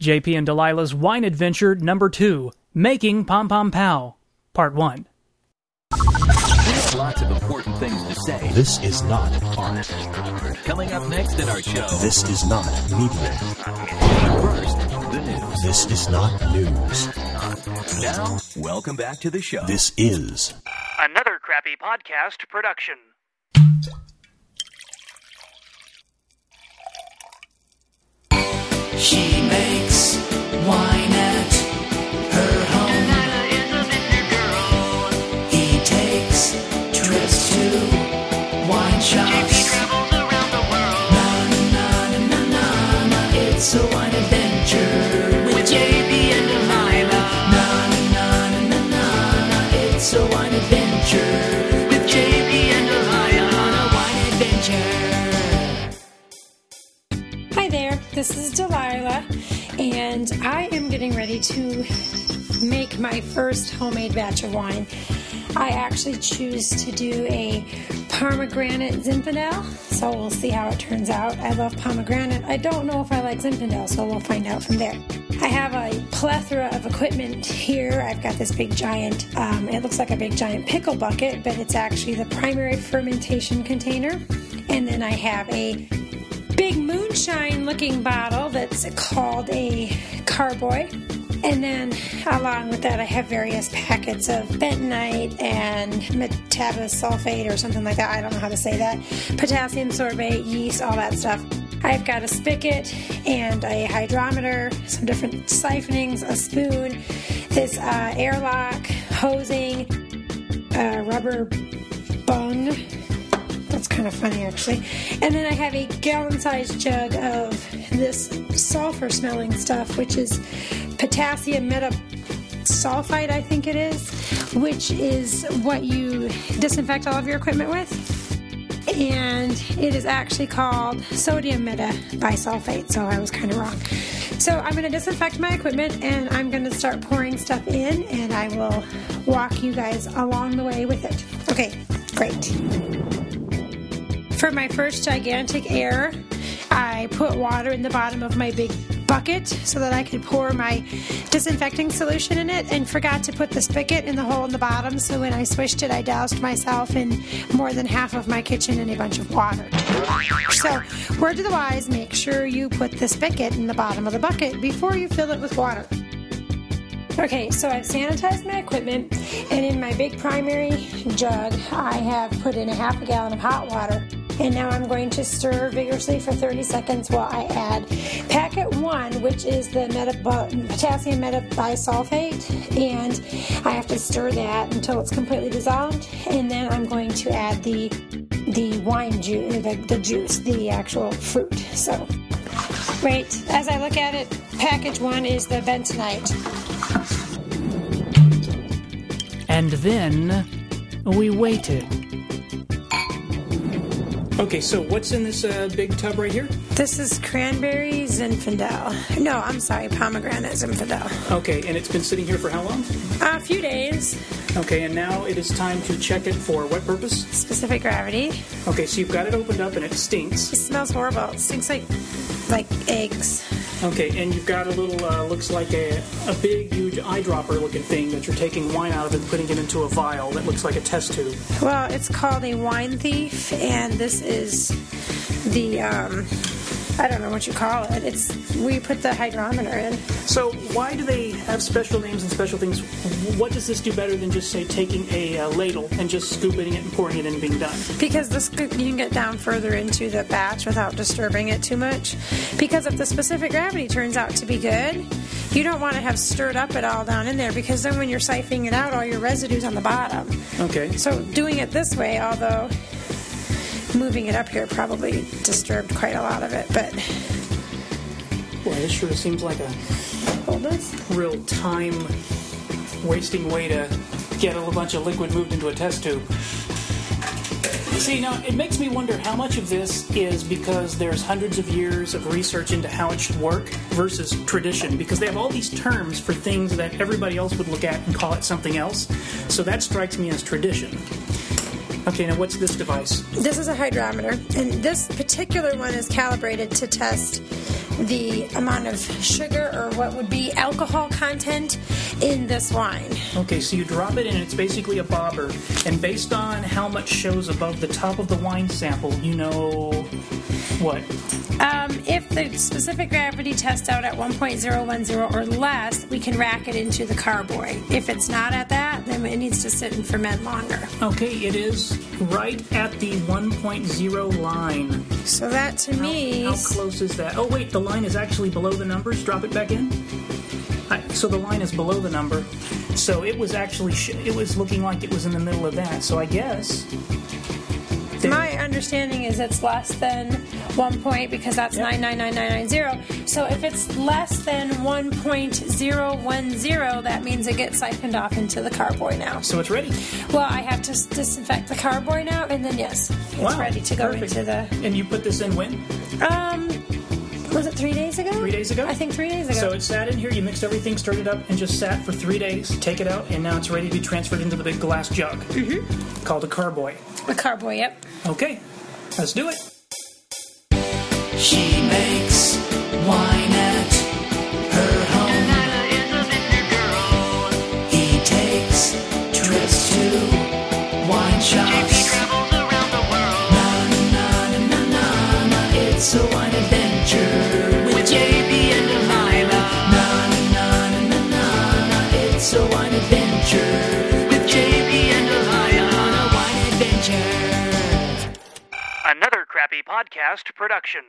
JP and Delilah's Wine Adventure Number 2 Making Pom Pom Pow, Part 1. There's lots of important things to say. This is not art. Coming up next in our show. This is not media. First, the news. This is not news. Now, welcome back to the show. This is Another crappy podcast production. She my first homemade batch of wine. I actually choose to do a pomegranate Zinfandel, so we'll see how it turns out. I love pomegranate. I don't know if I like Zinfandel, so we'll find out from there. I have a plethora of equipment here. I've got this big giant, um, it looks like a big giant pickle bucket, but it's actually the primary fermentation container. And then I have a big moonshine looking bottle that's called a carboy. And then along with that, I have various packets of bentonite and metabosulfate or something like that. I don't know how to say that. Potassium sorbate, yeast, all that stuff. I've got a spigot and a hydrometer, some different siphonings, a spoon, this uh, airlock, hosing, rubber bung, that's kind of funny, actually. And then I have a gallon sized jug of this sulfur smelling stuff, which is potassium metasulfite, I think it is, which is what you disinfect all of your equipment with. And it is actually called sodium metabisulfate, so I was kind of wrong. So I'm going to disinfect my equipment and I'm going to start pouring stuff in, and I will walk you guys along the way with it. Okay, great. For my first gigantic air, I put water in the bottom of my big bucket so that I could pour my disinfecting solution in it and forgot to put the spigot in the hole in the bottom. So when I swished it, I doused myself in more than half of my kitchen in a bunch of water. So, word to the wise make sure you put the spigot in the bottom of the bucket before you fill it with water. Okay, so I've sanitized my equipment, and in my big primary jug, I have put in a half a gallon of hot water. And now I'm going to stir vigorously for 30 seconds while I add packet one, which is the metabi- potassium metabisulfate, and I have to stir that until it's completely dissolved. And then I'm going to add the the wine juice, the, the juice, the actual fruit. So, wait, as I look at it, package one is the bentonite. And then we waited. Okay, so what's in this uh, big tub right here? This is cranberry Zinfandel. No, I'm sorry, pomegranate Zinfandel. Okay, and it's been sitting here for how long? A few days, Okay, and now it is time to check it for what purpose? specific gravity. Okay, so you've got it opened up and it stinks. It smells horrible. It stinks like like eggs. Okay, and you've got a little, uh, looks like a, a big, huge eyedropper looking thing that you're taking wine out of and putting it into a vial that looks like a test tube. Well, it's called a wine thief, and this is the um, I don't know what you call it. It's we put the hydrometer in. So, why do they have special names and special things? What does this do better than just, say, taking a uh, ladle and just scooping it and pouring it in and being done? Because this you can get down further into the batch without disturbing it too much. Because if the specific gravity turns out to be good, you don't want to have stirred up it all down in there because then when you're siphoning it out, all your residue's on the bottom. Okay. So doing it this way, although moving it up here probably disturbed quite a lot of it, but Boy, this sure seems like a hold real time wasting way to get a bunch of liquid moved into a test tube. See, now it makes me wonder how much of this is because there's hundreds of years of research into how it should work versus tradition, because they have all these terms for things that everybody else would look at and call it something else. So that strikes me as tradition. Okay, now what's this device? This is a hydrometer, and this particular one is calibrated to test the amount of sugar or what would be alcohol content in this wine. Okay, so you drop it in, it's basically a bobber, and based on how much shows above the top of the wine sample, you know what? Um, if the specific gravity tests out at 1.010 or less, we can rack it into the carboy. If it's not at that, then it needs to sit and ferment longer. Okay, it is right at the 1.0 line. So that to me, How close is that? Oh, wait, the line is actually below the numbers. Drop it back in. So the line is below the number. So it was actually, sh- it was looking like it was in the middle of that. So I guess. my understanding is it's less than one point because that's 999990. So if it's less than 1.010, that means it gets siphoned off into the carboy now. so it's ready. Well, I have to s- disinfect the carboy now, and then yes, it's Wow, ready to go perfect. into the. And you put this in when? Um, was it three days ago? Three days ago? I think three days ago. So it sat in here, you mixed everything, stirred it up, and just sat for three days. Take it out, and now it's ready to be transferred into the big glass jug mm-hmm. called a carboy. A carboy, yep. Okay, let's do it. She makes wine podcast production.